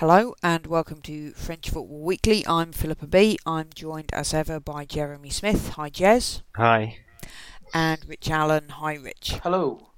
Hello and welcome to French Football Weekly. I'm Philippa B. I'm joined as ever by Jeremy Smith. Hi, Jez. Hi. And Rich Allen. Hi, Rich. Hello.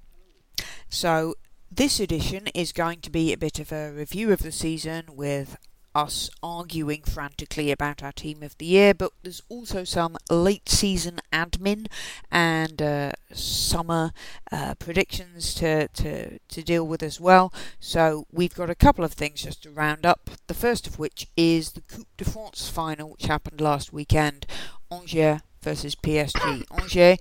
So, this edition is going to be a bit of a review of the season with us arguing frantically about our team of the year, but there's also some late season admin and uh, summer uh, predictions to, to, to deal with as well. So we've got a couple of things just to round up. The first of which is the Coupe de France final, which happened last weekend. Angers versus PSG. Angers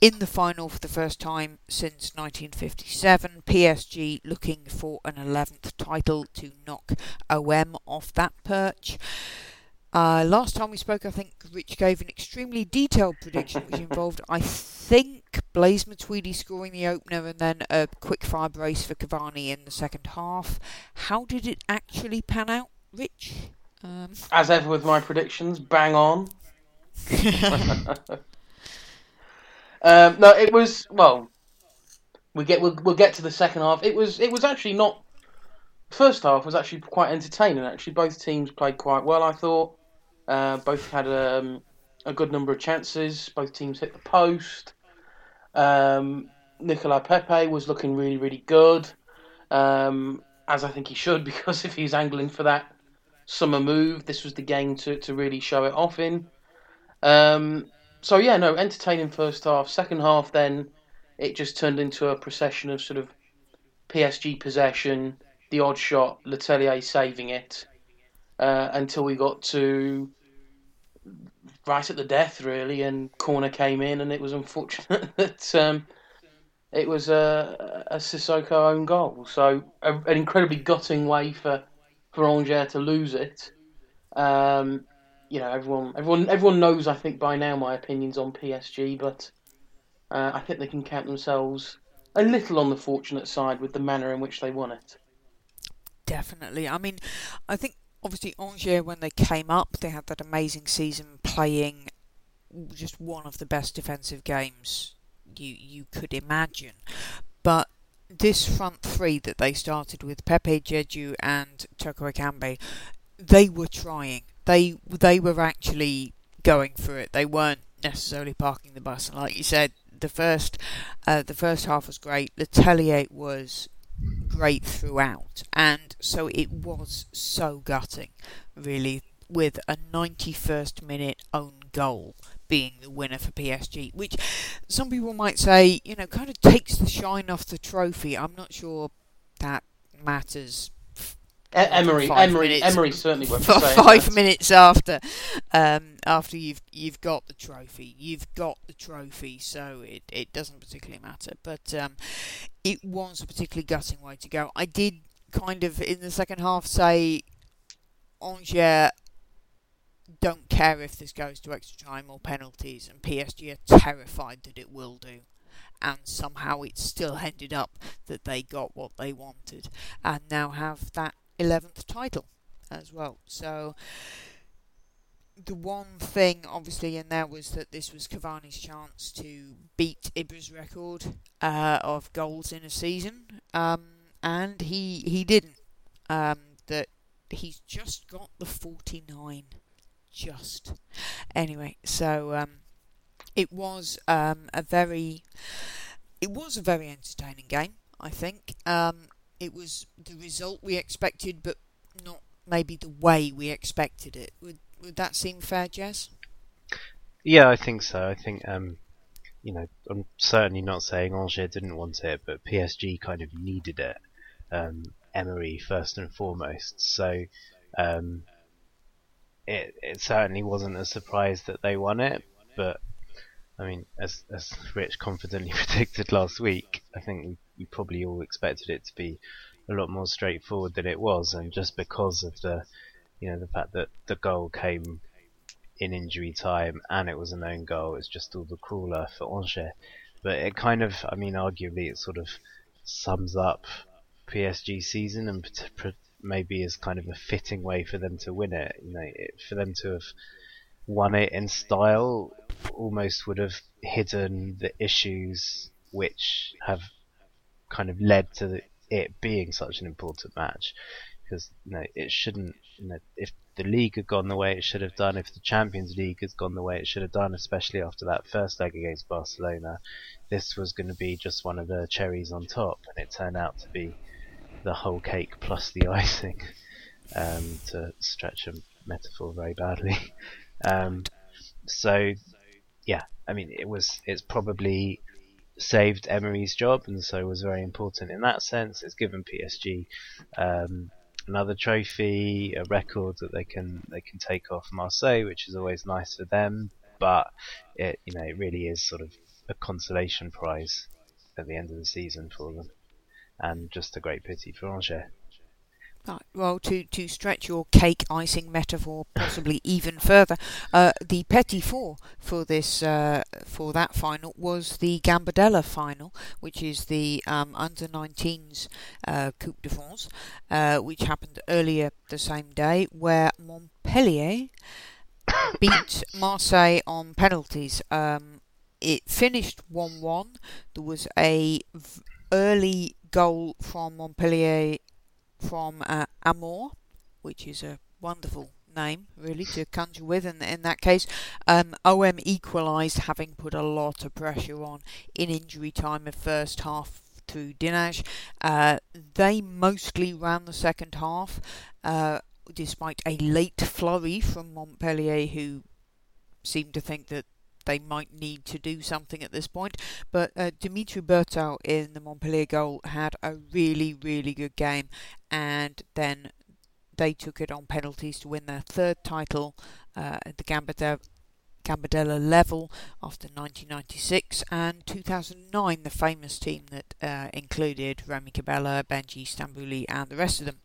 in the final for the first time since 1957. PSG looking for an 11th title to knock OM off that perch. Uh, last time we spoke, I think Rich gave an extremely detailed prediction, which involved, I think, Blaise Matuidi scoring the opener and then a quick fire brace for Cavani in the second half. How did it actually pan out, Rich? Um... As ever with my predictions, bang on. Um, no, it was well. We get we'll, we'll get to the second half. It was it was actually not. First half was actually quite entertaining. Actually, both teams played quite well. I thought uh, both had um, a good number of chances. Both teams hit the post. Um, Nicolas Pepe was looking really really good, um, as I think he should because if he's angling for that summer move, this was the game to, to really show it off in. Um, so yeah, no, entertaining first half. Second half, then it just turned into a procession of sort of PSG possession, the odd shot, Letellier saving it, uh, until we got to right at the death really, and corner came in, and it was unfortunate that um, it was a, a Cissokho own goal. So a, an incredibly gutting way for for Angers to lose it. Um, you know, everyone, everyone, everyone knows. I think by now my opinions on PSG, but uh, I think they can count themselves a little on the fortunate side with the manner in which they won it. Definitely. I mean, I think obviously Angers when they came up, they had that amazing season playing just one of the best defensive games you you could imagine, but this front three that they started with Pepe Diedhiou and Toko Ekambi, they were trying they they were actually going for it. They weren't necessarily parking the bus. And like you said, the first uh, the first half was great. The Letellier was great throughout, and so it was so gutting, really, with a 91st minute own goal being the winner for PSG, which some people might say, you know, kind of takes the shine off the trophy. I'm not sure that matters Emery, Emery, minutes, Emery certainly won't five that. minutes after, um, after you've you've got the trophy, you've got the trophy, so it, it doesn't particularly matter. But um, it was a particularly gutting way to go. I did kind of in the second half say, Angers don't care if this goes to extra time or penalties, and PSG are terrified that it will do and somehow it still ended up that they got what they wanted and now have that 11th title as well. So the one thing obviously in there was that this was Cavani's chance to beat Ibra's record uh, of goals in a season, um, and he he didn't. Um, that he's just got the 49, just. Anyway, so um, it was um, a very it was a very entertaining game. I think. It was the result we expected, but not maybe the way we expected it. Would would that seem fair, Jez? Yeah, I think so. I think um, you know, I'm certainly not saying Angers didn't want it, but PSG kind of needed it. Um, Emery first and foremost. So um, it it certainly wasn't a surprise that they won it, but I mean, as as Rich confidently predicted last week, I think we probably all expected it to be a lot more straightforward than it was, and just because of the, you know, the fact that the goal came in injury time and it was an own goal, it's just all the crueler for Angers. But it kind of, I mean, arguably, it sort of sums up PSG season and maybe is kind of a fitting way for them to win it. You know, it, for them to have won it in style almost would have hidden the issues which have kind of led to it being such an important match because you know it shouldn't. You know, if the league had gone the way it should have done, if the Champions League has gone the way it should have done, especially after that first leg against Barcelona, this was going to be just one of the cherries on top, and it turned out to be the whole cake plus the icing. Um, to stretch a metaphor very badly. Um, so, yeah, I mean, it was it's probably saved Emery's job, and so was very important in that sense. It's given PSG um, another trophy, a record that they can they can take off Marseille, which is always nice for them. But it you know it really is sort of a consolation prize at the end of the season for them, and just a great pity for Angers. Right. Well, to, to stretch your cake icing metaphor possibly even further, uh, the petit four for this uh, for that final was the Gambardella final, which is the um, under 19s uh, Coupe de France, uh, which happened earlier the same day, where Montpellier beat Marseille on penalties. Um, it finished 1-1. There was a v- early goal from Montpellier from uh, Amour, which is a wonderful name, really, to conjure with. And in that case, um, OM equalised, having put a lot of pressure on in injury time of first half through Dinaj. Uh, they mostly ran the second half, uh, despite a late flurry from Montpellier, who seemed to think that they might need to do something at this point. But uh, Dimitry Bertaud in the Montpellier goal had a really, really good game, and then they took it on penalties to win their third title uh, at the Gambardella, Gambardella level after 1996 and 2009, the famous team that uh, included Remy Cabella, Benji Stambouli, and the rest of them.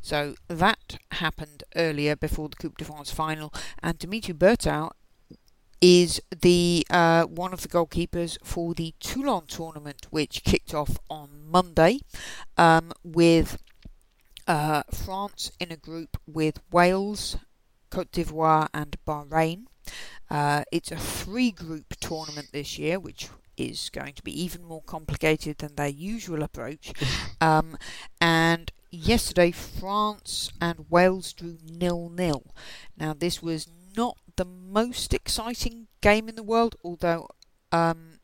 So that happened earlier before the Coupe de France final, and Dimitry Bertaud is the uh, one of the goalkeepers for the Toulon tournament, which kicked off on Monday um, with uh, France in a group with Wales, Cote d'Ivoire, and Bahrain. Uh, it's a three-group tournament this year, which is going to be even more complicated than their usual approach. Um, and yesterday, France and Wales drew nil-nil. Now, this was not the most exciting game in the world, although um,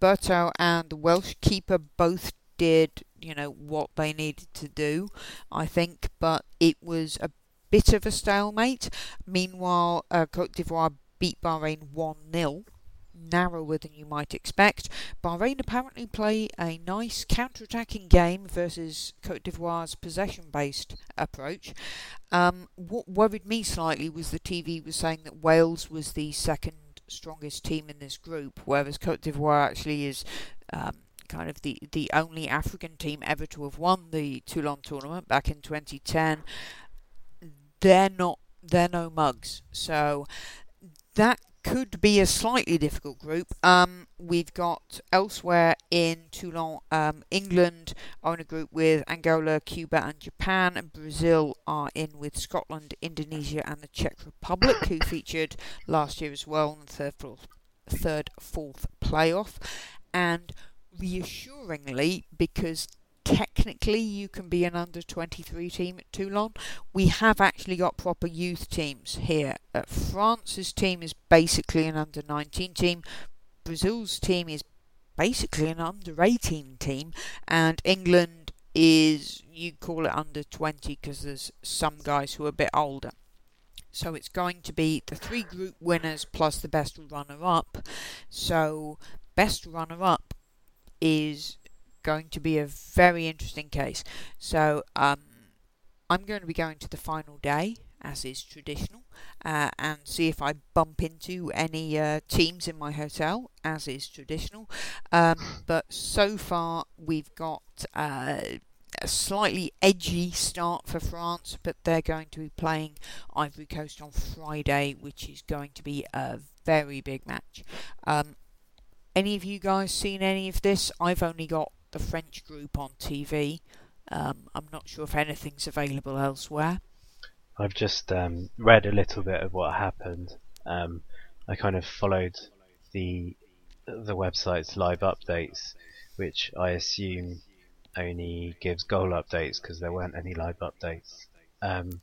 Bertaud and the Welsh keeper both did, you know, what they needed to do, I think, but it was a bit of a stalemate. Meanwhile, uh, Cote d'Ivoire beat Bahrain 1 0 narrower than you might expect. Bahrain apparently play a nice counter-attacking game versus Cote d'Ivoire's possession-based approach. Um, what worried me slightly was the TV was saying that Wales was the second strongest team in this group, whereas Cote d'Ivoire actually is. Um, kind of the, the only African team ever to have won the Toulon tournament back in 2010. They're not, they're no mugs. So that could be a slightly difficult group. Um, we've got elsewhere in Toulon, um, England are in a group with Angola, Cuba, and Japan. And Brazil are in with Scotland, Indonesia, and the Czech Republic, who featured last year as well in the third, fourth, third, fourth playoff. And reassuringly, because technically you can be an under 23 team at Toulon. We have actually got proper youth teams here. Uh, France's team is basically an under 19 team. Brazil's team is basically an under 18 team, and England is you call it under 20 because there's some guys who are a bit older. So it's going to be the three group winners plus the best runner up. So best runner up is going to be a very interesting case. So um, I'm going to be going to the final day, as is traditional, uh, and see if I bump into any uh, teams in my hotel, as is traditional. Um, but so far, we've got. Uh, a slightly edgy start for France, but they're going to be playing Ivory Coast on Friday, which is going to be a very big match. Um, any of you guys seen any of this? I've only got the French group on TV. Um, I'm not sure if anything's available elsewhere. I've just um, read a little bit of what happened. Um, I kind of followed the the website's live updates, which I assume only gives goal updates because there weren't any live updates. Um,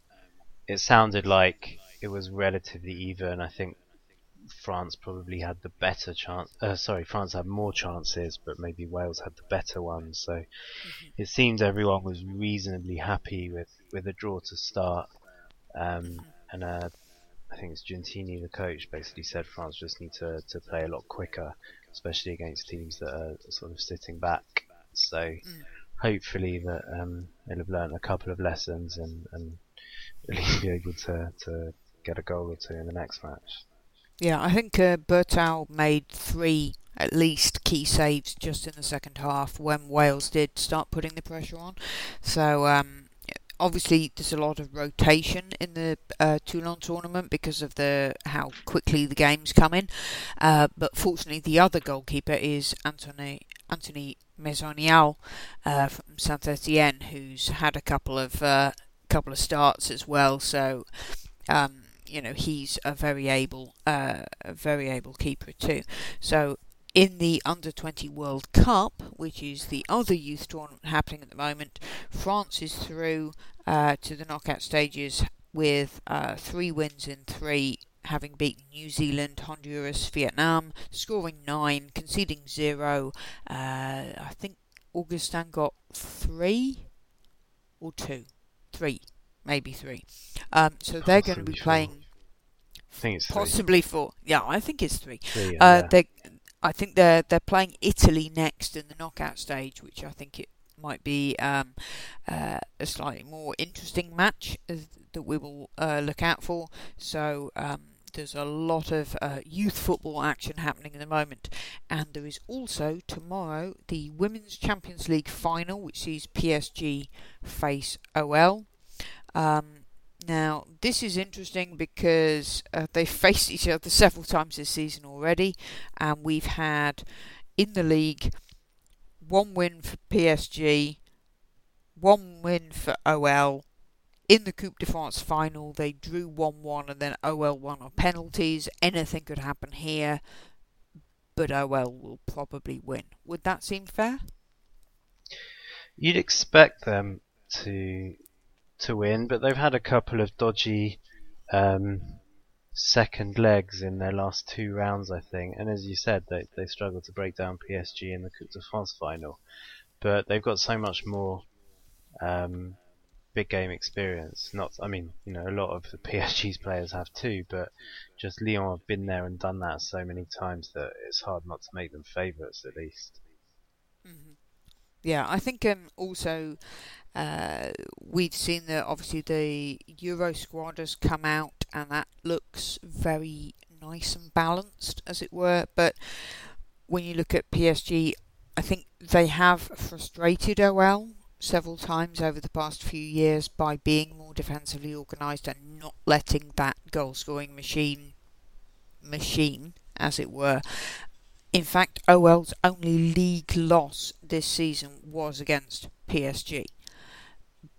it sounded like it was relatively even. I think France probably had the better chance. Uh, sorry, France had more chances, but maybe Wales had the better ones. So mm-hmm. it seems everyone was reasonably happy with, with a draw to start. Um, and uh, I think it's Gentini, the coach, basically said France just need to, to play a lot quicker, especially against teams that are sort of sitting back. So mm. hopefully that um, they'll have learned a couple of lessons and, and at least be able to, to get a goal or two in the next match. Yeah, I think uh, Bertaud made three at least key saves just in the second half when Wales did start putting the pressure on. So um, obviously there's a lot of rotation in the uh, Toulon tournament because of the how quickly the games come in. Uh, but fortunately, the other goalkeeper is Anthony Anthony Maisonnial uh, from Saint Etienne, who's had a couple of uh, couple of starts as well. So. Um, you know he's a very able, uh, a very able keeper too. So in the Under 20 World Cup, which is the other youth tournament happening at the moment, France is through uh, to the knockout stages with uh, three wins in three, having beaten New Zealand, Honduras, Vietnam, scoring nine, conceding zero. Uh, I think Augustin got three or two, three, maybe three. Um, so they're going to be playing I think it's possibly four. Yeah, I think it's three. three uh. They, I think they're they're playing Italy next in the knockout stage, which I think it might be um, uh, a slightly more interesting match uh, that we will uh, look out for. So. Um, there's a lot of uh, youth football action happening at the moment, and there is also tomorrow the Women's Champions League final, which sees PSG face OL. Um, now, this is interesting because uh, they faced each other several times this season already, and we've had in the league one win for PSG, one win for OL. In the Coupe de France final, they drew 1 1 and then OL won on penalties. Anything could happen here, but OL will probably win. Would that seem fair? You'd expect them to to win, but they've had a couple of dodgy um, second legs in their last two rounds, I think. And as you said, they they struggled to break down PSG in the Coupe de France final, but they've got so much more um, big game experience. Not, I mean, you know, a lot of the PSG's players have too, but just Lyon have been there and done that so many times that it's hard not to make them favourites at least. Mm-hmm. Yeah, I think um, also uh, we've seen that obviously the Euro squad has come out and that looks very nice and balanced, as it were. But when you look at PSG, I think they have frustrated OL several times over the past few years by being more defensively organised and not letting that goal scoring machine machine as it were in fact OL's only league loss this season was against PSG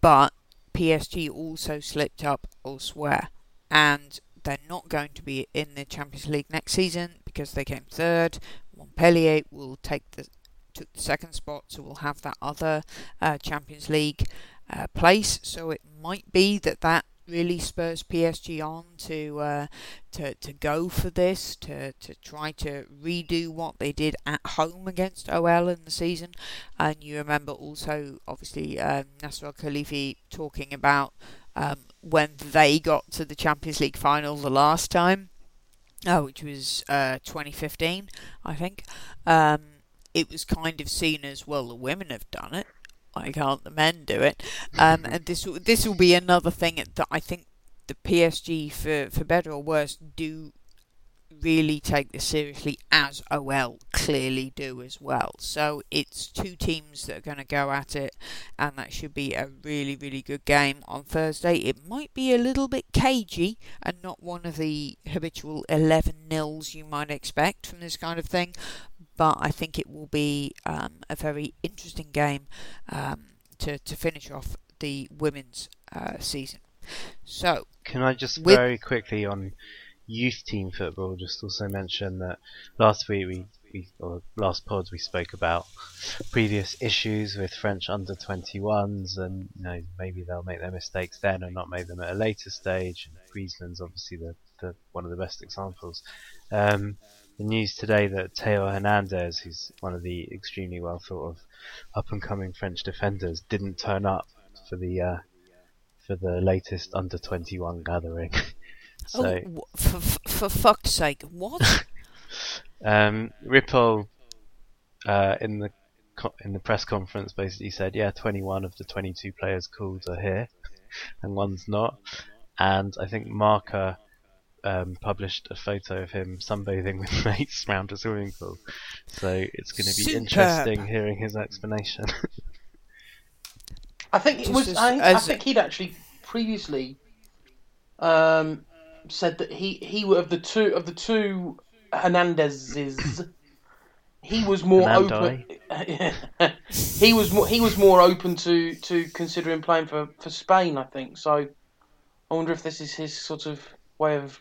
but PSG also slipped up elsewhere, and they're not going to be in the Champions League next season because they came third. Montpellier will take the took the second spot, so we'll have that other uh, Champions League uh, place. So it might be that that really spurs PSG on to uh, to to go for this, to to try to redo what they did at home against OL in the season. And you remember also, obviously, um, Nasser Al Khelaifi talking about um, when they got to the Champions League final the last time, uh, which was uh, 2015, I think. Um, it was kind of seen as well. The women have done it why can't the men do it? Um, and this this will be another thing that I think the PSG, for for better or worse, do really take this seriously, as OL clearly do as well. So it's two teams that are going to go at it, and that should be a really, really good game on Thursday. It might be a little bit cagey and not one of the habitual 11 nils you might expect from this kind of thing, but I think it will be um, a very interesting game um, to, to finish off the women's uh, season. So, can I just very quickly on youth team football just also mention that last week we, we or last pod we spoke about previous issues with French under 21s, and you know maybe they'll make their mistakes then and not make them at a later stage. And Friesland's obviously the, the one of the best examples. Um, the news today that Theo Hernandez, who's one of the extremely well thought of up and coming French defenders, didn't turn up for the uh, for the latest under 21 gathering. so Oh, for, for, for fuck's sake, what? um, Ripoll uh, in the co- in the press conference basically said, yeah, 21 of the 22 players called are here, and one's not. And I think Marca um, published a photo of him sunbathing with mates around a swimming pool. So it's going to be Superb. interesting hearing his explanation. I think it was. as- I, I as- think he'd actually previously um, said that he he of the two of the two Hernandezes, he was more open. he was more he was more open to to considering playing for for Spain. I think so. I wonder if this is his sort of way of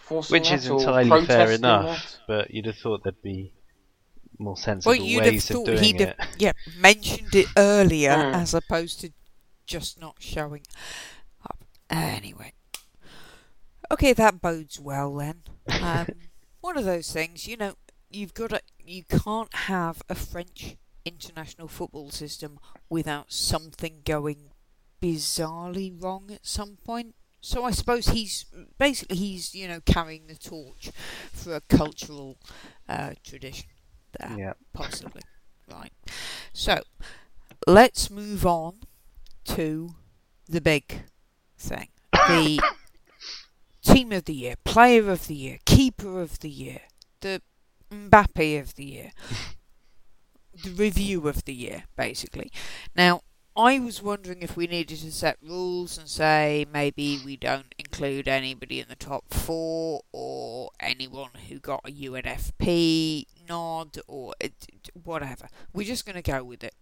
forcing Which that is or entirely fair enough, that. but you'd have thought there'd be more sensible well, you'd have ways of thought doing he'd it. have yeah, mentioned it earlier Mm. as opposed to just not showing up. Anyway. Okay, that bodes well then. Um, one of those things, you know, you've got to, you can't have a French international football system without something going bizarrely wrong at some point. So I suppose he's basically he's you know carrying the torch for a cultural uh, tradition there Yeah. possibly. Right. So, let's move on to the big thing. The team of the year, player of the year, keeper of the year, the Mbappe of the year, the review of the year, basically. Now, I was wondering if we needed to set rules and say maybe we don't include anybody in the top four or anyone who got a UNFP nod or whatever. We're just going to go with it.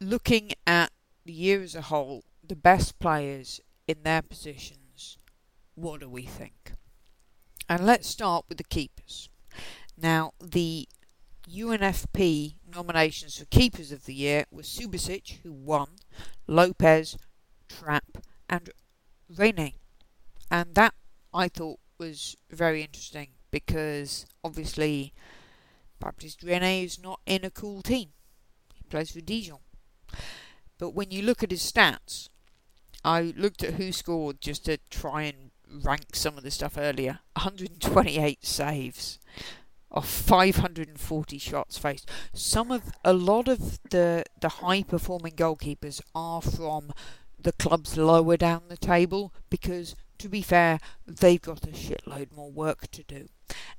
Looking at the year as a whole, the best players in their positions, what do we think? And let's start with the keepers. Now, the UNFP nominations for Keepers of the Year were Subasic, who won, Lopes, Trapp, and Reynet. And that I thought was very interesting because obviously Baptiste Reynet is not in a cool team. He plays for Dijon. But when you look at his stats, I looked at who scored just to try and rank some of the stuff earlier. 128 saves of 540 shots faced. Some of a lot of the the high performing goalkeepers are from the clubs lower down the table because to be fair, they've got a shitload more work to do.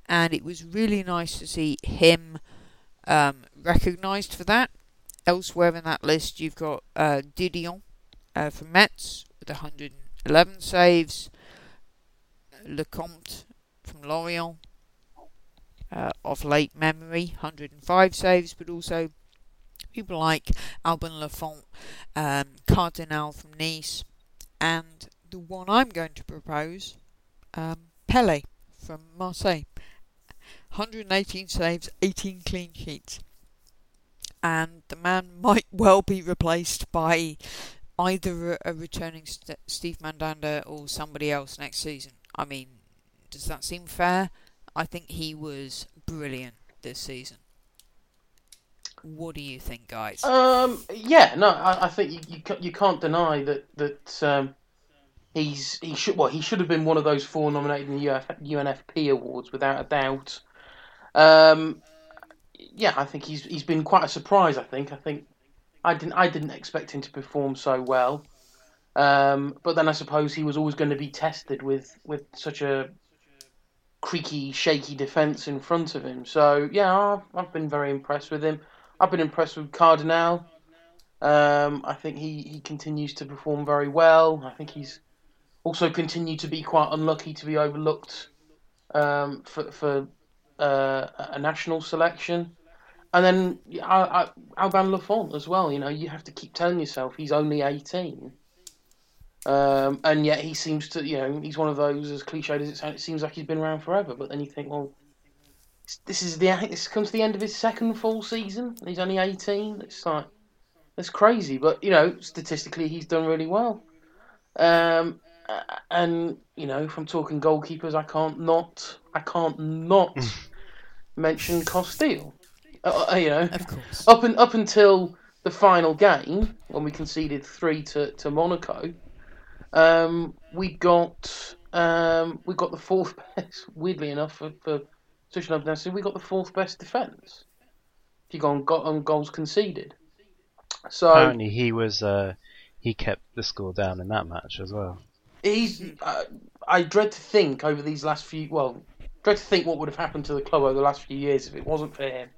And it was really nice to see him um, recognised for that. Elsewhere in that list, you've got uh, Didillon uh, from Metz with 111 saves, Lecomte from Lorient uh, of late memory, 105 saves, but also people like Alban Lafont, um, Cardinale from Nice, and the one I'm going to propose, um, Pele from Marseille. 118 saves, 18 clean sheets. And the man might well be replaced by either a, returning St- Steve Mandanda or somebody else next season. I mean, does that seem fair? I think he was brilliant this season. What do you think, guys? Um, yeah, no, I, I think you, you you can't deny that that um, he's he should well he should have been one of those four nominated in the UNFP awards without a doubt. Um, yeah, I think he's he's been quite a surprise. I think I think I didn't I didn't expect him to perform so well. Um, but then I suppose he was always going to be tested with with such a creaky, shaky defence in front of him. So yeah, I've, been very impressed with him. I've been impressed with Cardinale. Um, I think he, he continues to perform very well. I think he's also continued to be quite unlucky to be overlooked um, for for uh, a national selection. And then I, I, Alban Lafont as well. You know, you have to keep telling yourself he's only eighteen, um, and yet he seems to. You know, he's one of those as cliched as it sounds. It seems like he's been around forever. But then you think, well, this is the this comes to the end of his second full season. He's only eighteen. It's like that's crazy, but you know statistically he's done really well. Um, and you know from talking goalkeepers, I can't not I can't not mention Costil. Uh, uh, you know, Of course. up and up until the final game when we conceded three to, to Monaco, um, we got um, we got the fourth best. Weirdly enough, for, for such an we got the fourth best defence. If you go on, got on goals conceded, so Apparently, he was uh, he kept the score down in that match as well. he's. Uh, I dread to think over these last few. Well, dread to think what would have happened to the club over the last few years if it wasn't for him.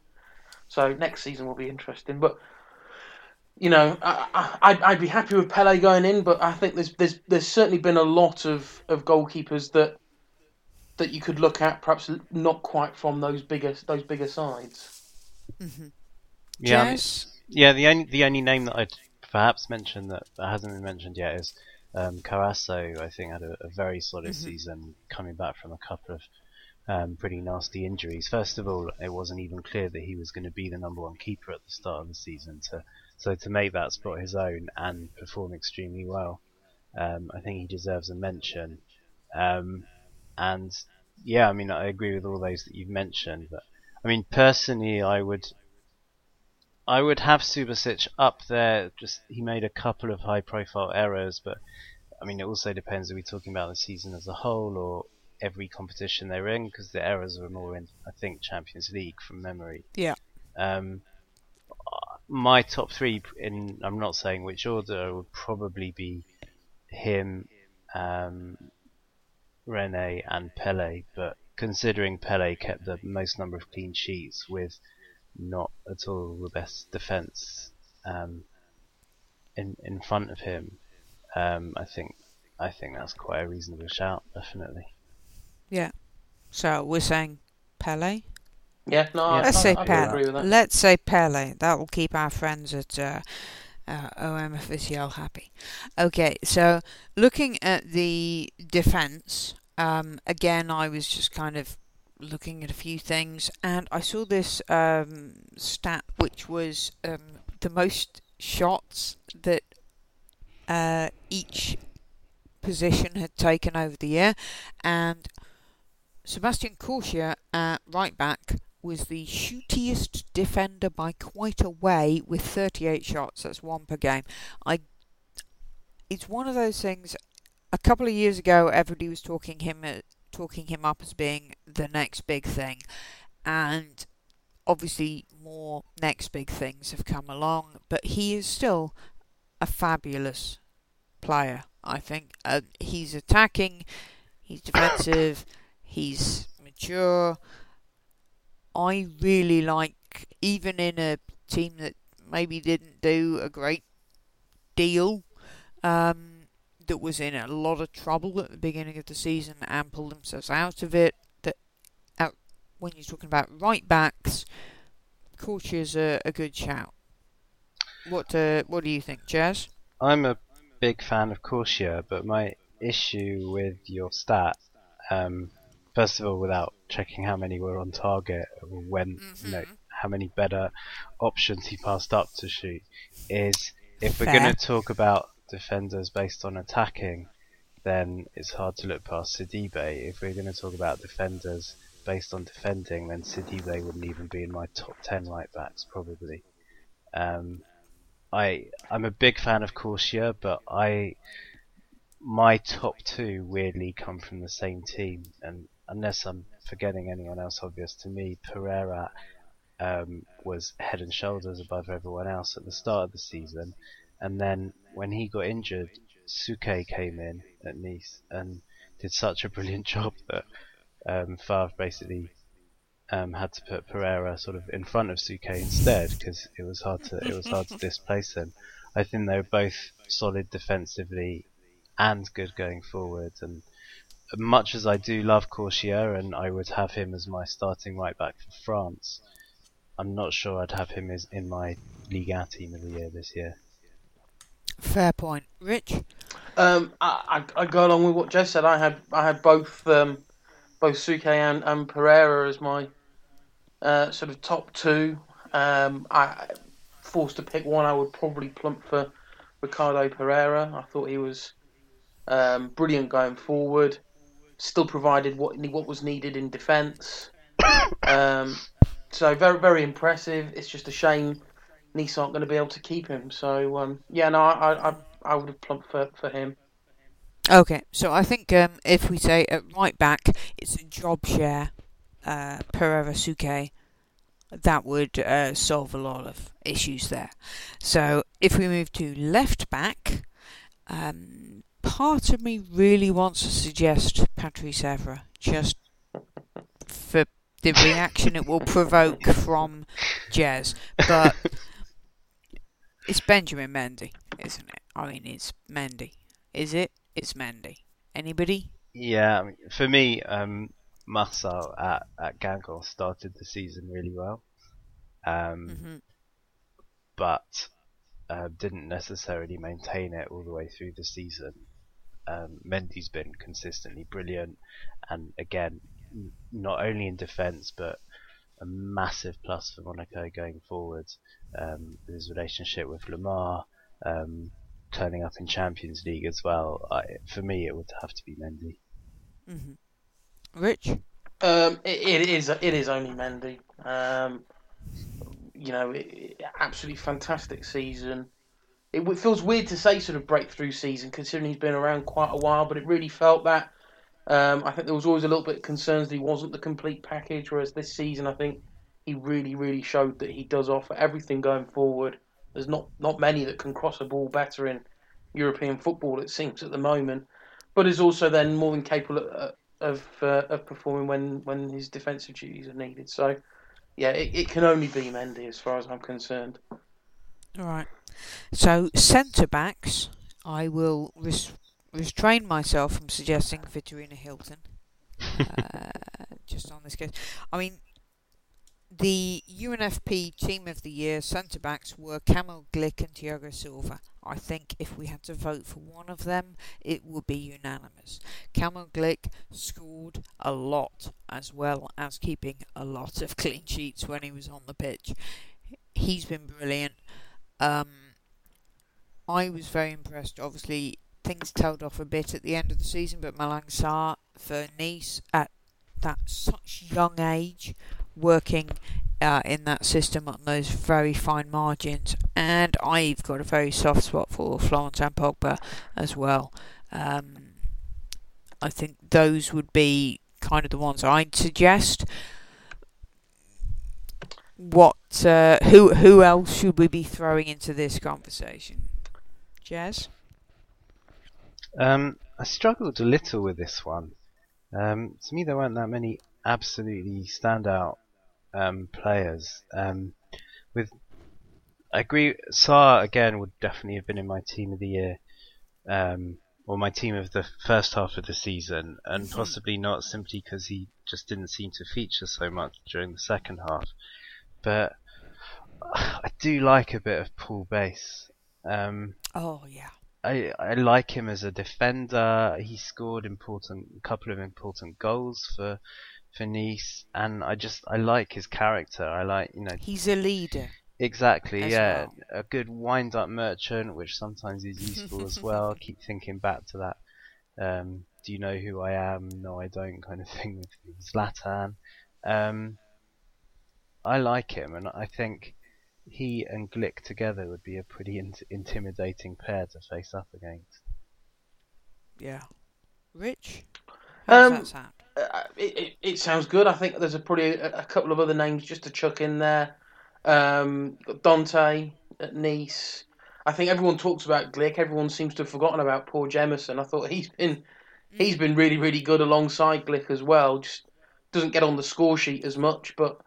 So next season will be interesting, but you know, I, I, I'd, I'd be happy with Pele going in, but I think there's there's there's certainly been a lot of, of goalkeepers that that you could look at, perhaps not quite from those bigger those bigger sides. hmm Yeah, I yeah. The only the only name that I'd perhaps mention that, that hasn't been mentioned yet is um, Carrasso. I think had a, a very solid Mhm. season, coming back from a couple of um, pretty nasty injuries. First of all, it wasn't even clear that he was going to be the number one keeper at the start of the season. To, so to make that spot his own and perform extremely well, um, I think he deserves a mention. Um, and yeah, I mean, I agree with all those that you've mentioned. But I mean, personally, I would I would have Subasic up there. Just he made a couple of high-profile errors, but I mean, it also depends. Are we talking about the season as a whole or every competition they're in? Because the errors are more in, I think, Champions League from memory. Yeah. Um, my top three, in I'm not saying which order, would probably be him, um, Reynet, and Pele. But considering Pele kept the most number of clean sheets with not at all the best defence um, in in front of him, um, I think I think that's quite a reasonable shout, definitely. Yeah. So we're saying Pele. Yeah, no, I, Let's I, say I, can agree Pele. with that. Let's say Pele. That will keep our friends at uh, uh, OM Official happy. Okay, so looking at the defence, um, again, I was just kind of looking at a few things, and I saw this um, stat, which was um, the most shots that uh, each position had taken over the year, and Sebastien Corsia at right back was the shootiest defender by quite a way with 38 shots. That's one per game. I. It's one of those things. A couple of years ago, everybody was talking him uh, talking him up as being the next big thing, and obviously more next big things have come along. But he is still a fabulous player. I think uh, he's attacking, he's defensive, he's mature. I really like, even in a team that maybe didn't do a great deal, um, that was in a lot of trouble at the beginning of the season and pulled themselves out of it. That out when you're talking about right backs, Corsia's a, a good shout. What uh, what do you think, Jazz? I'm a big fan of Corsia, but my issue with your stat, um, first of all, without checking how many were on target or when, you know, Mhm. how many better options he passed up to shoot, is if we're going to talk about defenders based on attacking, then it's hard to look past Sidibe. If we're going to talk about defenders based on defending, then Sidibe wouldn't even be in my top 10 right backs, probably. Um, I I'm a big fan of Corsia, but I my top two weirdly come from the same team, and unless I'm forgetting anyone else obvious to me, Pereira um, was head and shoulders above everyone else at the start of the season, and then when he got injured, Souquet came in at Nice and did such a brilliant job that um, Favre basically um, had to put Pereira sort of in front of Souquet instead because it was hard to it was hard to displace him. I think they were both solid defensively and good going forward. And much as I do love Corsia and I would have him as my starting right back for France, I'm not sure I'd have him as in my Liga team of the year this year. Fair point, Rich. Um, I, I I go along with what Jez said. I had I had both um, both Souquet and, and Pereira as my uh, sort of top two. Um, I forced to pick one. I would probably plump for Ricardo Pereira. I thought he was um, brilliant going forward. Still provided what what was needed in defence. Um, so very very impressive. It's just a shame Nice aren't going to be able to keep him. So um, yeah, no, I, I I would have plumped for, for him. Okay, so I think um, if we say at right back, it's a job share, uh, Pereira Souquet, that would uh, solve a lot of issues there. So if we move to left back, um, part of me really wants to suggest Patrice Evra, just for the reaction it will provoke from Jez, but it's Benjamin Mendy, isn't it? I mean, it's Mendy. Is it? It's Mendy. Anybody? Yeah, for me, um, Marcel at, at started the season really well, um, hmm but uh, didn't necessarily maintain it all the way through the season. Um, Mendy's been consistently brilliant, and again, n- not only in defence but a massive plus for Monaco going forward. Um, his relationship with Lemar, um, turning up in Champions League as well. I, for me, it would have to be Mendy. hmm Rich? Um, it, it is it is only Mendy. Um, you know, it, it- absolutely fantastic season. It, feels weird to say sort of breakthrough season considering he's been around quite a while, but it really felt that. Um, I think there was always a little bit of concerns that he wasn't the complete package, whereas this season I think he really, really showed that he does offer everything going forward. There's not, not many that can cross a ball better in European football, it seems, at the moment, but is also then more than capable of, of, uh, of performing when, when his defensive duties are needed. So, yeah, it, it can only be Mendy as far as I'm concerned. All right. So centre backs, I will res- restrain myself from suggesting Vitorino Hilton. uh, just on this case, I mean, the UNFP team of the year centre backs were Kamil Glik and Thiago Silva. I think if we had to vote for one of them, it would be unanimous. Kamil Glik scored a lot, as well as keeping a lot of clean sheets when he was on the pitch. He's been brilliant. Um, I was very impressed. Obviously, things tailed off a bit at the end of the season, but Malang Sarr for Nice at that such young age, working uh, in that system on those very fine margins, and I've got a very soft spot for Florentin Pogba as well. Um, I think those would be kind of the ones I'd suggest. What? Uh, who? Who else should we be throwing into this conversation? Jazz. Um, I struggled a little with this one. Um, to me, there weren't that many absolutely standout um, players. Um, with, I agree. Sarr again would definitely have been in my team of the year, um, or my team of the first half of the season, and Mhm. possibly not simply because he just didn't seem to feature so much during the second half. But I do like a bit of Paul Baysse. Um, Oh yeah. I I like him as a defender. He scored important a couple of important goals for for Nice, and I just I like his character. I like you know He's a leader. exactly yeah well. a good wind up merchant, which sometimes is useful as well. Keep thinking back to that. Um, do you know who I am? No, I don't. Kind of thing with Zlatan. Um, I like him, and I think he and Glik together would be a pretty int- intimidating pair to face up against. Yeah. Rich. How Um, does that sound? Uh, it, it, it sounds good. I think there's a probably a, a couple of other names just to chuck in there. Um, got Dante at Nice. I think everyone talks about Glik. Everyone seems to have forgotten about poor Jemerson. I thought he's been he's been really really good alongside Glik as well. Just doesn't get on the score sheet as much, but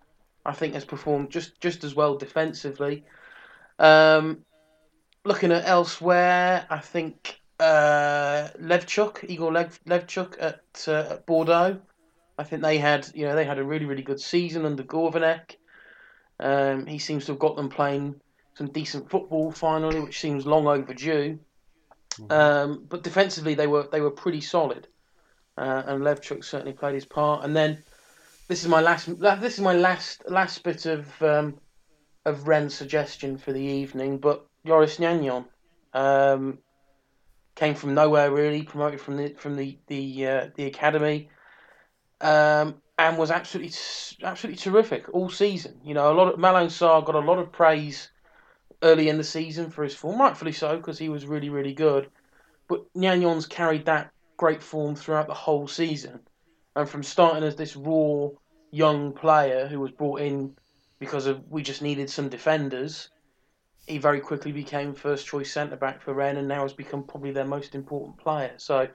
I think has performed just just as well defensively. Um, looking at elsewhere, I think uh, Lewczuk, Igor Lev, Lewczuk at, uh, at Bordeaux. I think they had, you know, they had a really, really good season under Gourvennec. Um, he seems to have got them playing some decent football finally, which seems long overdue. Um, but defensively, they were they were pretty solid, uh, and Lewczuk certainly played his part. And then this is my last. This is my last last bit of um, of Rennes suggestion for the evening. But Joris Gnagnon um, came from nowhere, really promoted from the from the the uh, the academy, um, and was absolutely absolutely terrific all season. You know, a lot of Malang Sarr got a lot of praise early in the season for his form, rightfully so, because he was really really good. But Gnagnon's carried that great form throughout the whole season, and from starting as this raw young player who was brought in because of we just needed some defenders. He very quickly became first choice centre back for Rennes and now has become probably their most important player. So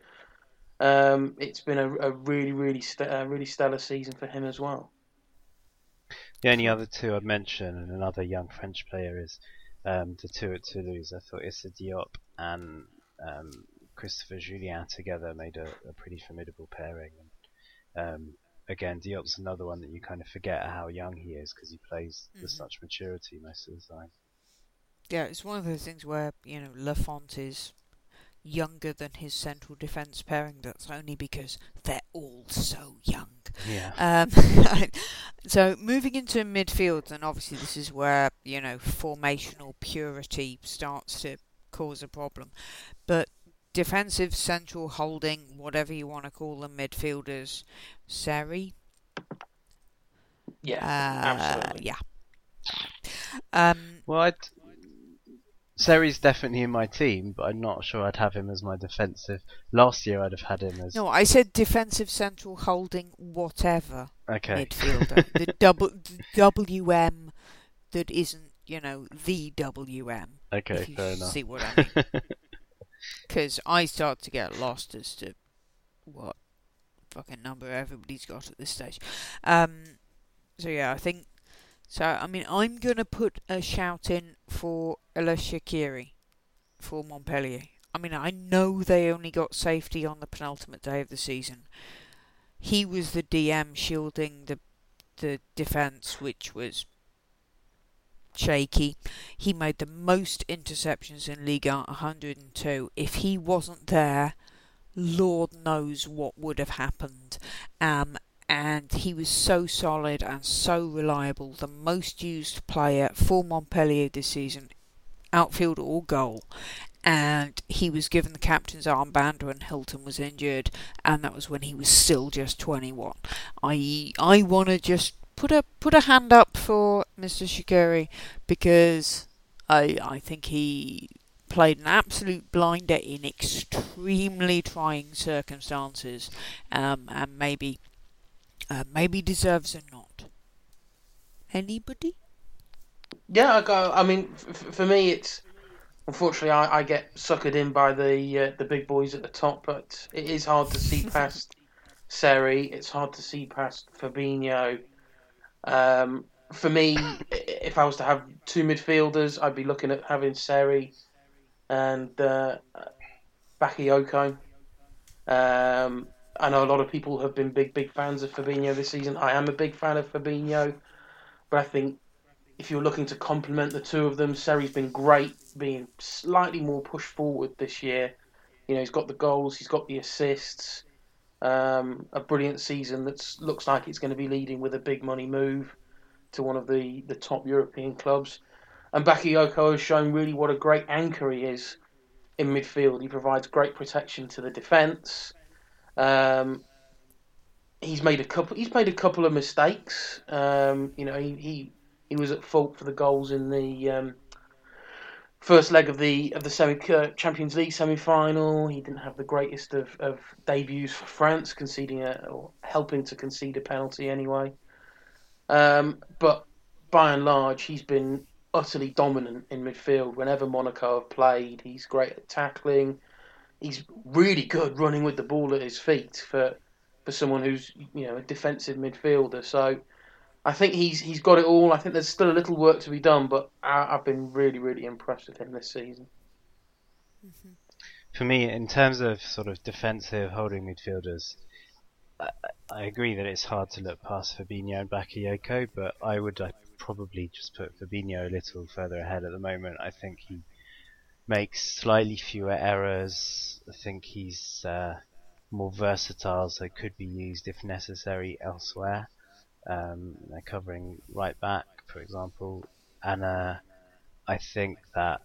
um, it's been a, a really, really, st- a really stellar season for him as well. The only other two I'd mention, and another young French player, is um, the two at Toulouse. I thought Issa Diop and um, Christopher Julien together made a, a pretty formidable pairing. And, um, again, Diop's another one that you kind of forget how young he is because he plays mm-hmm. with such maturity most of the time. Yeah, it's one of those things where you know Lafont is younger than his central defence pairing. That's only because they're all so young. Yeah. Um, so moving into midfield, and obviously this is where you know formational purity starts to cause a problem. But defensive central holding, whatever you want to call them, midfielders, Seri. Yeah, uh, absolutely. Yeah. Um, well, I'd, Seri's definitely in my team, but I'm not sure I'd have him as my defensive. Last year, I'd have had him as. No, I said defensive central holding whatever okay. midfielder. the double WM that isn't, you know, the WM. Okay, fair enough. See what I mean? Because I start to get lost as to what fucking number everybody's got at this stage. Um, so yeah, I think. So I mean, I'm gonna put a shout in for Ellyes Skhiri for Montpellier. I mean, I know they only got safety on the penultimate day of the season. He was the DM shielding the the defense, which was shaky. He made the most interceptions in Liga 102. If he wasn't there, Lord knows what would have happened. Um, and he was so solid and so reliable, the most used player for Montpellier this season, outfield or goal. And he was given the captain's armband when Hilton was injured, and that was when he was still just 21. I I want to just put a put a hand up for Mr. Skhiri because I I think he played an absolute blinder in extremely trying circumstances, um, and maybe uh, maybe deserves a nod. Anybody? Yeah, I go. I mean, f- for me, it's unfortunately I, I get suckered in by the uh, the big boys at the top, but it is hard to see past Seri. It's hard to see past Fabinho. Um, for me, if I was to have two midfielders, I'd be looking at having Seri and uh, Bakayoko. Um, I know a lot of people have been big, big fans of Fabinho this season. I am a big fan of Fabinho, but I think if you're looking to complement the two of them, Seri's been great, being slightly more pushed forward this year. You know, he's got the goals, he's got the assists. Um, a brilliant season that looks like it's going to be leading with a big money move to one of the, the top European clubs. And Bakayoko has shown really what a great anchor he is in midfield. He provides great protection to the defence. Um, he's made a couple. He's made a couple of mistakes. Um, you know, he, he he was at fault for the goals in the um, first leg of the of the semi uh, Champions League semi final. He didn't have the greatest of, of debuts for France, conceding a or helping to concede a penalty anyway. Um, but by and large, he's been utterly dominant in midfield. Whenever Monaco have played, he's great at tackling. He's really good running with the ball at his feet for for someone who's you know a defensive midfielder. So I think he's he's got it all. I think there's still a little work to be done, but I, have been really really impressed with him this season. For me, in terms of sort of defensive holding midfielders, I, I agree that it's hard to look past Fabinho and Bakayoko, but I would uh, probably just put Fabinho a little further ahead at the moment. I think he makes slightly fewer errors. I think he's uh, more versatile, so could be used if necessary elsewhere. Um, they're covering right back, for example, and uh, I think that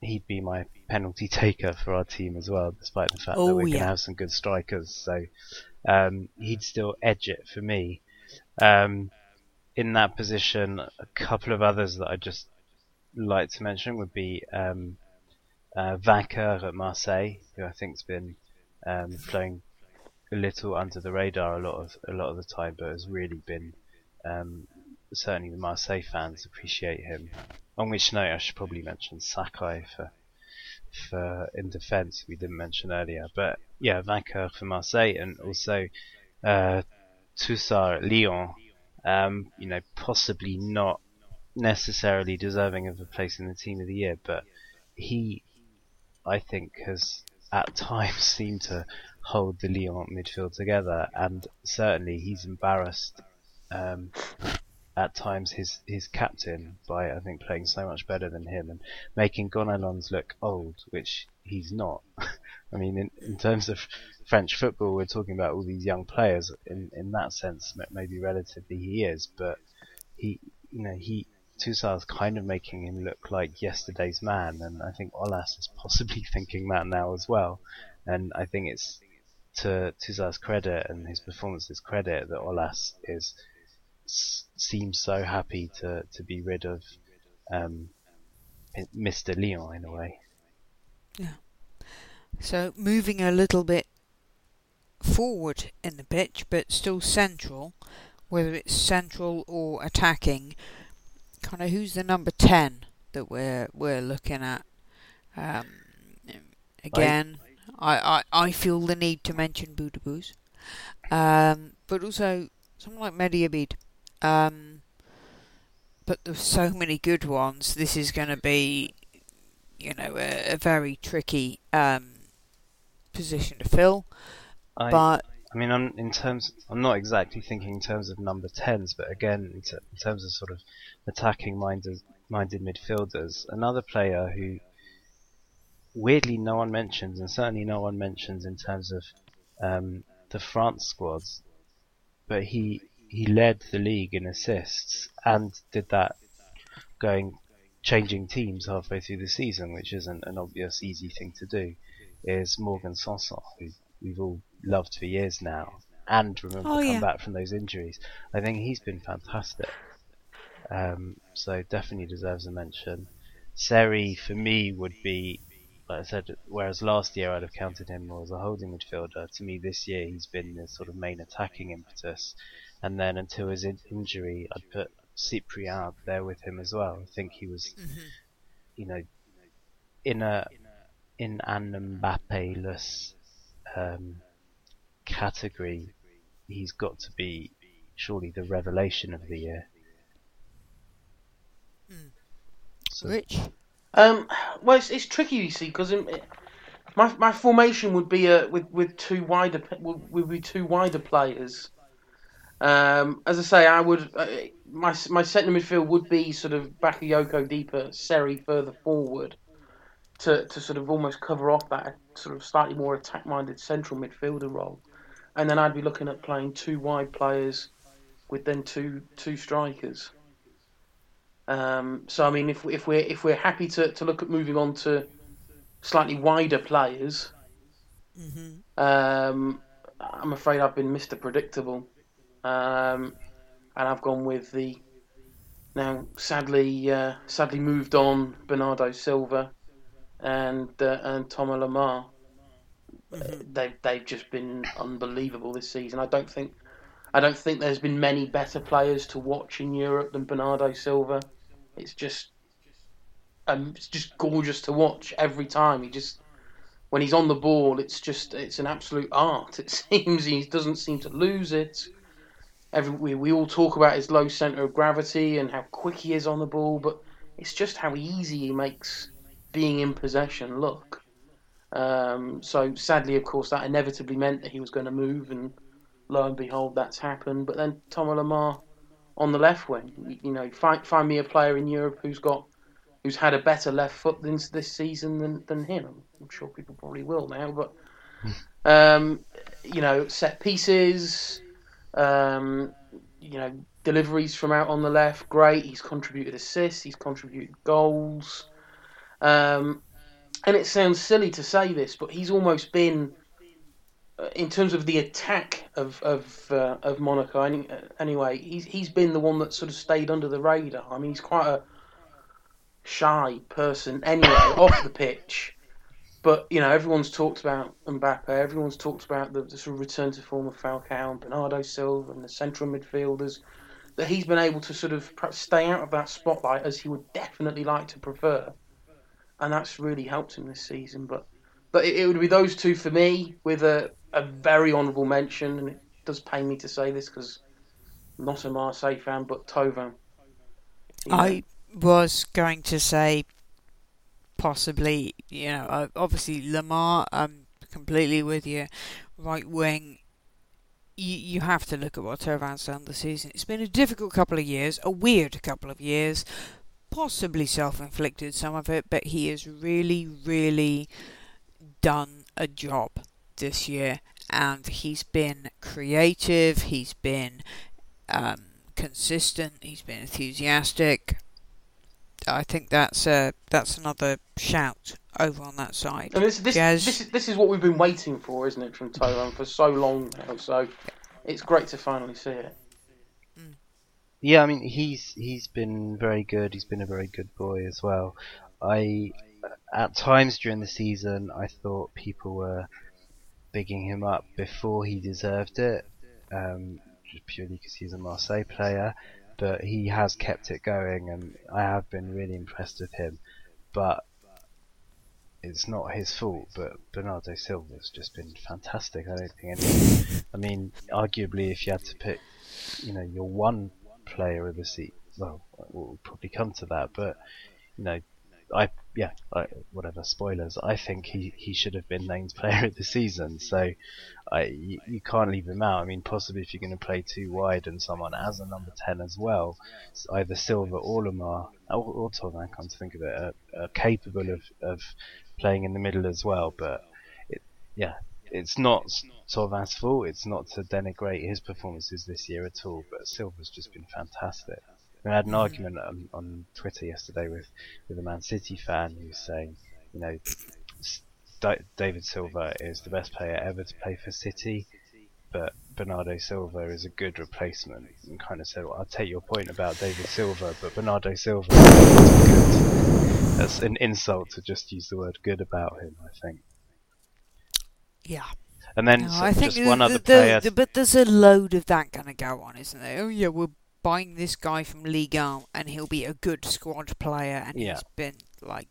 he'd be my penalty taker for our team as well, despite the fact Oh, that we're going to have some good strikers. So um, he'd still edge it for me. Um, in that position, a couple of others that I'd just like to mention would be um, uh, Vainqueur at Marseille, who I think's been um, flowing a little under the radar a lot of a lot of the time, but has really been um, certainly the Marseille fans appreciate him. On which note, I should probably mention Sakai for for in defence we didn't mention earlier, but yeah, Vainqueur for Marseille and also uh, Tousart Lyon. Um, you know, possibly not necessarily deserving of a place in the team of the year, but he, I think, has at times seemed to hold the Lyon midfield together, and certainly he's embarrassed um, at times his his captain by I think playing so much better than him and making Gonalons look old, which he's not. I mean, in, in terms of French football, we're talking about all these young players. In in that sense, maybe relatively he is, but he, you know, he Tousart's kind of making him look like yesterday's man, and I think Aulas is possibly thinking that now as well. And I think it's to Tousart's credit and his performance's credit that Aulas is seems so happy to to be rid of um, Mr. Leon in a way. Yeah. So moving a little bit forward in the pitch, but still central, whether it's central or attacking. Kind of who's the number ten that we're we're looking at? Um, again, I, I, I feel the need to mention Boudebouz, um, but also someone like Mediabid. Um, but there's so many good ones. This is going to be, you know, a, a very tricky um, position to fill. I, but I mean, I'm, in terms, I'm not exactly thinking in terms of number tens, but again, in, ter- in terms of sort of attacking minded, minded midfielders, another player who weirdly no one mentions, and certainly no one mentions in terms of um, the France squads, but he he led the league in assists and did that going changing teams halfway through the season, which isn't an obvious easy thing to do. Is Morgan Sanson, who we've all loved for years now, and remember Oh, come yeah. back from those injuries. I think he's been fantastic. Um, so definitely deserves a mention. Seri for me would be, like I said, whereas last year I'd have counted him more as a holding midfielder. To me, this year he's been the sort of main attacking impetus. And then until his in- injury, I'd put Cyprien up there with him as well. I think he was, you know, in a in an Mbappe-less um, category, he's got to be surely the revelation of the year. So- Rich, Um, well, it's, it's tricky, you see, because my my formation would be uh, with with two wider would, would be two wider players. Um, as I say, I would uh, my my centre midfield would be sort of Bakayoko deeper, Seri further forward, to to sort of almost cover off that sort of slightly more attack minded central midfielder role, and then I'd be looking at playing two wide players, with then two two strikers. Um, so I mean, if if we're if we're happy to, to look at moving on to slightly wider players, hmm um, I'm afraid I've been Mr. Predictable, um, and I've gone with the now sadly uh, sadly moved on Bernardo Silva and uh, and Thomas Lemar. They've they've just been unbelievable this season. I don't think I don't think there's been many better players to watch in Europe than Bernardo Silva. It's just um, it's just gorgeous to watch every time. He just when he's on the ball, it's just it's an absolute art. It seems he doesn't seem to lose it. Every we, we all talk about his low center of gravity and how quick he is on the ball, but it's just how easy he makes being in possession look. Um, so sadly, of course, that inevitably meant that he was going to move, and lo and behold, that's happened. But then Thomas Lemar on the left wing, you, know, find find me a player in Europe who's got who's had a better left foot this this season than, than him. I'm sure people probably will now, but um, you know, set pieces, um, you know, deliveries from out on the left, great. He's contributed assists, he's contributed goals. Um, and it sounds silly to say this, but he's almost been, in terms of the attack of of uh, of Monaco. Any, uh, anyway, he's he's been the one that sort of stayed under the radar. I mean, he's quite a shy person anyway off the pitch. But you know, everyone's talked about Mbappe. Everyone's talked about the, the sort of return to form of Falcao and Bernardo Silva and the central midfielders. That he's been able to sort of perhaps stay out of that spotlight as he would definitely like to prefer, and that's really helped him this season. But but it, it would be those two for me with a, a very honourable mention, and it does pain me to say this because not a Marseille fan, but. You I was going to say possibly, you know, uh, obviously Lemar. I'm completely with you. Right wing. You, you have to look at what Thauvin's done this season. It's been a difficult couple of years, a weird couple of years, possibly self-inflicted some of it, but he has really, really done a job this year, and he's been creative. He's been um, consistent. He's been enthusiastic. I think that's uh, that's another shout over on that side. And this this, Jez. this is this is what we've been waiting for, isn't it, from Thauvin for so long now? So it's great to finally see it. Yeah, I mean he's he's been very good. He's been a very good boy as well. I at times during the season I thought people were bigging him up before he deserved it, um, just purely because he's a Marseille player. But he has kept it going, and I have been really impressed with him. But it's not his fault. But Bernardo Silva's just been fantastic. I don't think any. I mean, arguably, if you had to pick, you know, your one player of the season, well, we'll probably come to that. But you know, I yeah, I, whatever spoilers. I think he, he should have been named player of the season. So I you, you can't leave him out. I mean, possibly if you're going to play too wide and someone as a number ten as well, either Silva or Lemar or, or Thauvin, come to think of it, are, are capable of, of playing in the middle as well. But it, yeah, it's not Thauvin's fault. It's not to denigrate his performances this year at all. But Silva's just been fantastic. I had an argument on, on Twitter yesterday with, with a Man City fan who's saying, you know, David Silva is the best player ever to play for City, but Bernardo Silva is a good replacement. And kind of said, well, I'll take your point about David Silva, but Bernardo Silva is good. That's an insult to just use the word good about him, I think. Yeah. And then No, so I think just the- one other the- player. the- but there's a load of that going to go on, isn't there? Oh yeah, we're buying this guy from Ligue 1 and he'll be a good squad player, and Yeah. he's been like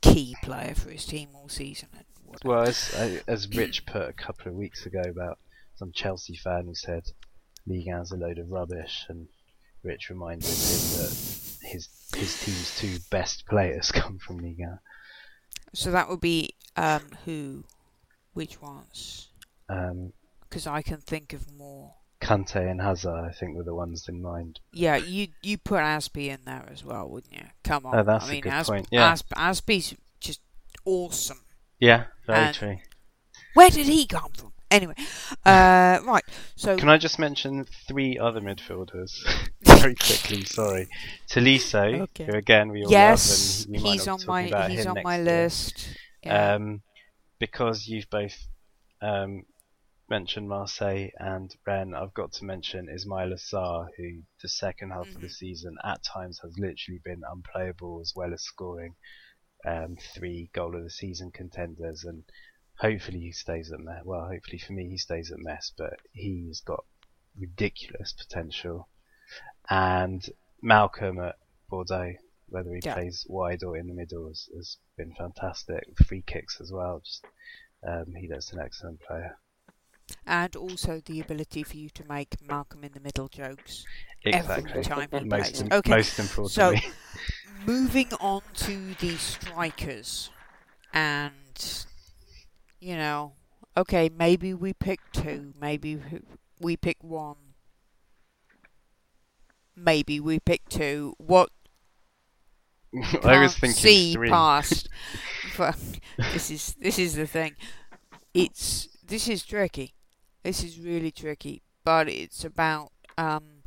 key player for his team all season. And. Well, as, uh, as Rich put a couple of weeks ago about some Chelsea fan who said Ligue 1's a load of rubbish, and Rich reminded him that his his team's two best players come from Ligue 1. So that would be um, who, which ones? Um, Because I can think of more. Kante and Hazard, I think, were the ones in mind. Yeah, you you put Azpi in there as well, wouldn't you? Come on. Oh, that's I a mean, good Asp- point, yeah. Asp- Azpi's just awesome. Yeah, very And- true. Where did he come from? Anyway, uh, right. So Can I just mention three other midfielders very quickly? Sorry, Tolisso, Okay. who again we all yes, love, and we might he's not on be my talking about he's on my list. Yeah. Um, because you've both um, mentioned Marseille and Rennes, I've got to mention Ismaila Sarr, who the second half of the Mhm. season at times has literally been unplayable as well as scoring um, three goal of the season contenders. And hopefully he stays at Metz. Well, hopefully for me he stays at Metz, but he's got ridiculous potential. And Malcolm at Bordeaux, whether he Yeah. plays wide or in the middle, has, has been fantastic. Free kicks as well. Just um, he looks an excellent player. And also the ability for you to make Malcolm in the Middle jokes Exactly. every time he Most, plays. Okay, most importantly. So, moving on to the strikers, and you know, okay, maybe we pick two, maybe we pick one, maybe we pick two. What I was thinking see three. past. This is this is the thing. It's this is tricky. This is really tricky, but it's about um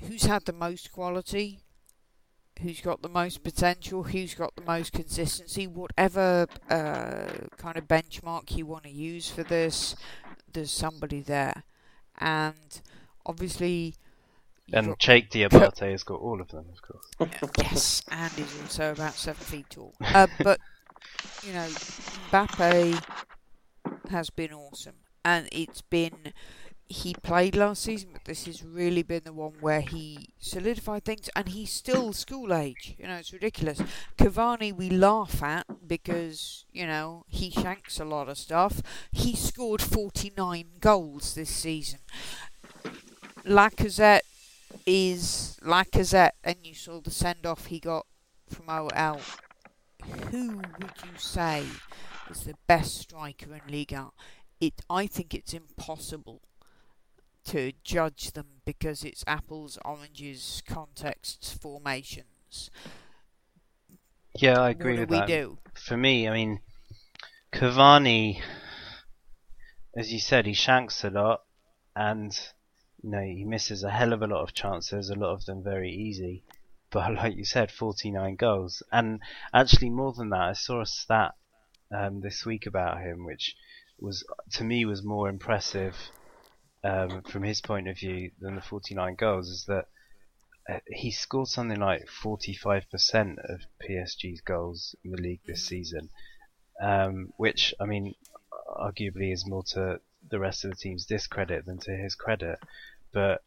who's had the most quality, who's got the most potential, who's got the most consistency, whatever uh, kind of benchmark you want to use for this, there's somebody there. And obviously. And Cheick Diabate has got all of them, of course. yes, and he's also about seven feet tall. Uh, but, you know, Mbappe has been awesome. And it's been he played last season, but this has really been the one where he solidified things, and he's still school age. You know, it's ridiculous. Cavani, we laugh at because you know he shanks a lot of stuff. He scored 49 goals this season. Lacazette is Lacazette, and you saw the send off he got from OL. Who would you say is the best striker in Liga? It, I think it's impossible to judge them because it's apples, oranges, contexts, formations. Yeah, I agree what with do we do? For me, I mean, Cavani, as you said, he shanks a lot, and you know he misses a hell of a lot of chances, a lot of them very easy. But like you said, 49 goals, and actually more than that, I saw a stat um, this week about him, which was to me was more impressive um, from his point of view than the 49 goals is that uh, he scored something like 45% of PSG's goals in the league this season, um, which I mean, arguably is more to the rest of the team's discredit than to his credit. But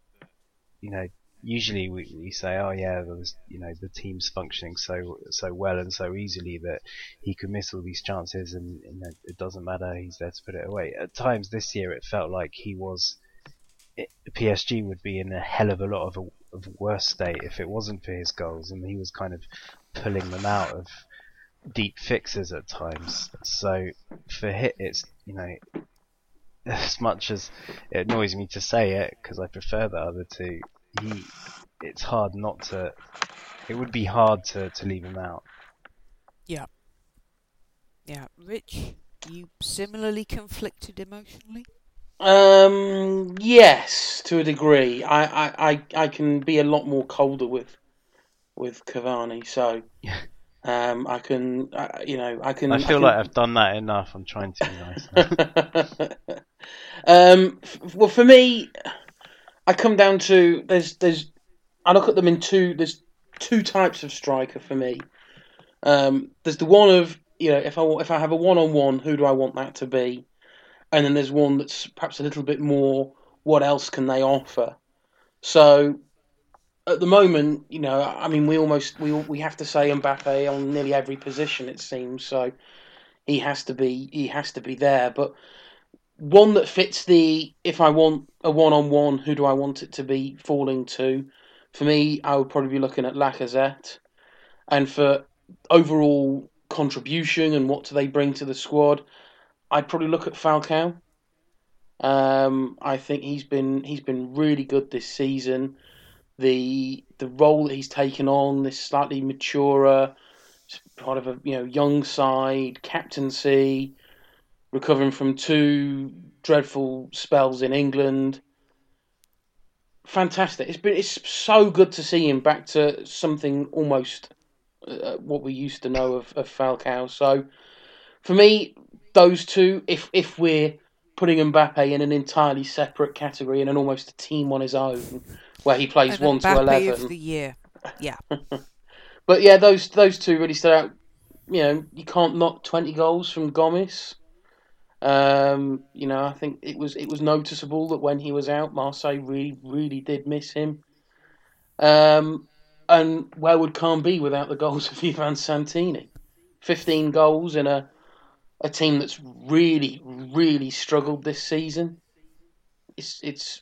you know, usually we, we say, oh yeah, there was, you know, the team's functioning so so well and so easily that he could miss all these chances and know, it doesn't matter. He's there to put it away. At times this year, it felt like he was. It, PSG would be in a hell of a lot of a, of worse state if it wasn't for his goals, and he was kind of pulling them out of deep fixes at times. So for hit, it's you know as much as it annoys me to say it because I prefer the other two, he it's hard not to. It would be hard to, to leave him out. Yeah. Yeah. Rich, you similarly conflicted emotionally? Um, yes, to a degree. I, I, I, I can be a lot more colder with with Cavani, so um, I can, uh, you know, I can. I feel can... like I've done that enough. I'm trying to be nice. um, f- well, for me, I come down to there's there's I look at them in two. There's two types of striker for me. Um, there's the one of you know if I if I have a one on one, who do I want that to be? And then there's one that's perhaps a little bit more. What else can they offer? So at the moment, you know, I mean, we almost we we have to say Mbappe on nearly every position it seems. So he has to be he has to be there. But one that fits the if I want a one on one, who do I want it to be falling to? For me, I would probably be looking at Lacazette, and for overall contribution and what do they bring to the squad, I'd probably look at Falcao. Um, I think he's been he's been really good this season. The the role that he's taken on, this slightly maturer, part of a you know young side, captaincy, recovering from two dreadful spells in England. Fantastic! It's been it's so good to see him back to something almost uh, what we used to know of, of Falcao. So for me, those two, if if we're putting Mbappe in an entirely separate category and an almost a team on his own, where he plays one Mbappe to eleven. Of the year, yeah. but yeah, those those two really stood out. You know, you can't knock twenty goals from Gomis. Um, you know, I think it was it was noticeable that when he was out, Marseille really really did miss him. Um, and where would Caen be without the goals of Ivan Santini? Fifteen goals in a a team that's really really struggled this season. It's it's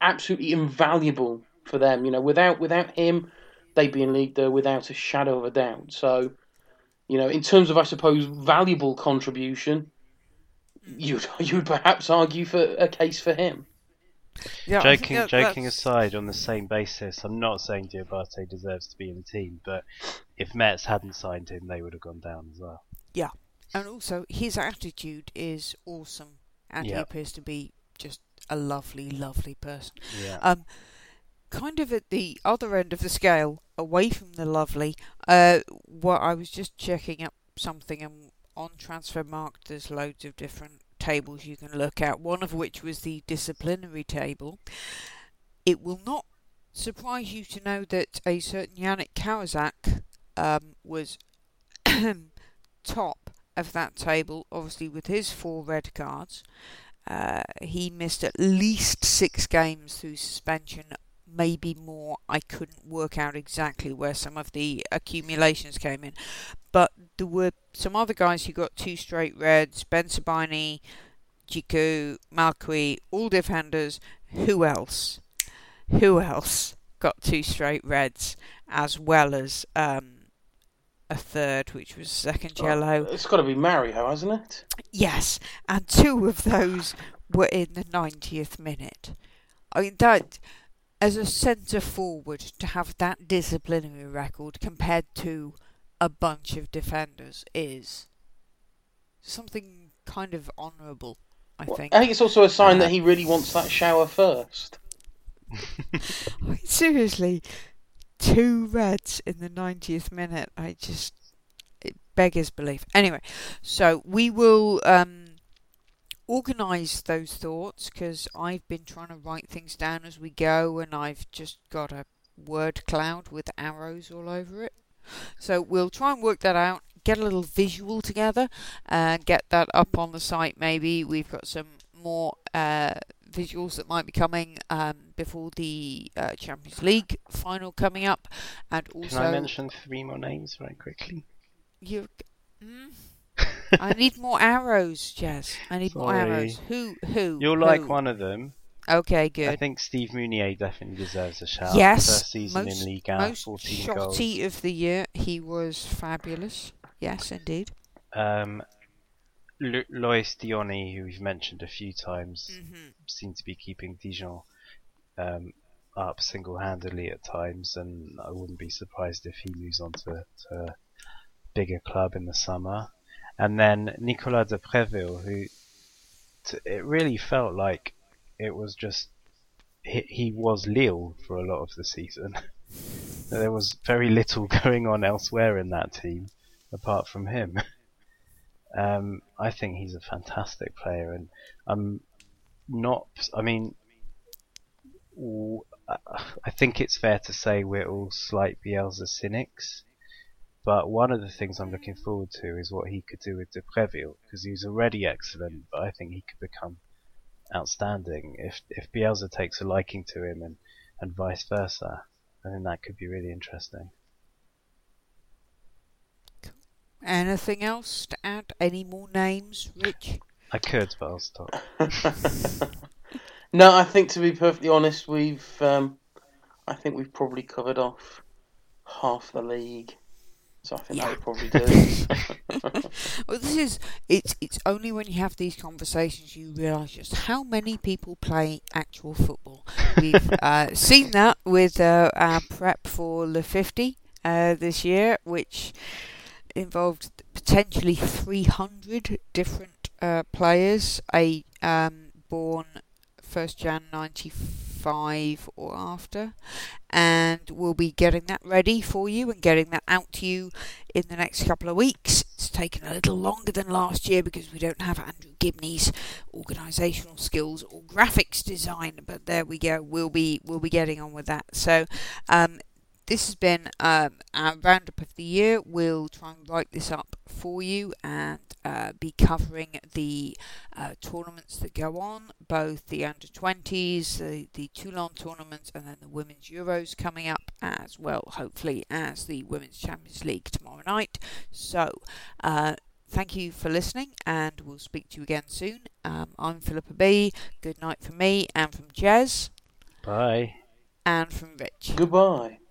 absolutely invaluable for them. You know, without without him, they'd be in league there without a shadow of a doubt. So, you know, in terms of I suppose valuable contribution, you'd you'd perhaps argue for a case for him. Yeah, I think joking, that- joking that's- aside, on the same basis, I'm not saying Diabate deserves to be in the team, but if Metz hadn't signed him, they would have gone down as well. Yeah, and also, his attitude is awesome, and he appears to be just a lovely, lovely person. Yeah. Um, kind of at the other end of the scale, away from the lovely, uh, what I was just checking up something and on Transfermarkt there's loads of different tables you can look at, one of which was the disciplinary table. It will not surprise you to know that a certain Yannick Cahuzac um, was top of that table, obviously with his four red cards. Uh, he missed at least six games through suspension, maybe more. I couldn't work out exactly where some of the accumulations came in. But there were some other guys who got two straight reds Bensebaini, Djiku, Malqui, all defenders. Who else? Who else got two straight reds as well as um, a third, which was second yellow. It's got to be Mario, hasn't it? Yes, and two of those were in the 90th minute. I mean, that, as a centre forward, to have that disciplinary record compared to a bunch of defenders is something kind of honourable, I Well, think. I think it's also a sign Uh, that he really wants that shower first. Seriously, two reds in the 90th minute. I just. It beggars belief. Anyway, so we will um, organise those thoughts because I've been trying to write things down as we go and I've just got a word cloud with arrows all over it. So we'll try and work that out, get a little visual together, and get that up on the site maybe. We've got some more uh, visuals that might be coming um, before the uh, Champions League final coming up, and also Can I mention three more names very quickly? you. Mm, I need more arrows, Jez. I need more arrows. Who? Who? You'll like one of them. Okay, good. I think Steve Mounié definitely deserves a shout. Yes, First season most- in Ligue 1, Most 14 goals. shotty of the year. He was fabulous. Yes, indeed. Um, Lo- Lois Diony, who we've mentioned a few times, hmm seemed to be keeping Dijon um, up single-handedly at times, and I wouldn't be surprised if he moves on to, to a bigger club in the summer. And then Nicolas de Préville, who t- it really felt like it was just he, he was Lille for a lot of the season. there was very little going on elsewhere in that team apart from him. Um, I think he's a fantastic player, and I'm not. I mean, I think it's fair to say we're all slight Bielsa cynics. But one of the things I'm looking forward to is what he could do with De Preville, because he's already excellent, but I think he could become outstanding if if Bielsa takes a liking to him and, and vice versa. I think that could be really interesting. Anything else to add? Any more names, Rich? I could, but I'll stop. no, I think to be perfectly honest, we've um, I think we've probably covered off half the league. So I think Yeah. that would probably do. Well, this is it's it's only when you have these conversations you realise just how many people play actual football. We've uh, seen that with uh, our prep for the 50 uh, this year, which involved potentially 300 different uh, players, a um, born 1st Jan 95 or after, and we'll be getting that ready for you and getting that out to you in the next couple of weeks. It's taken a little longer than last year because we don't have Andrew Gibney's organisational skills or graphics design, but there we go. We'll be we'll be getting on with that. So. Um, this has been um, our roundup of the year. We'll try and write this up for you and uh, be covering the uh, tournaments that go on, both the under 20s, the, the Toulon tournament, and then the Women's Euros coming up as well, hopefully, as the Women's Champions League tomorrow night. So, uh, thank you for listening, and we'll speak to you again soon. Um, I'm Philippa B. Good night from me and from Jez Bye. and from Rich. Goodbye.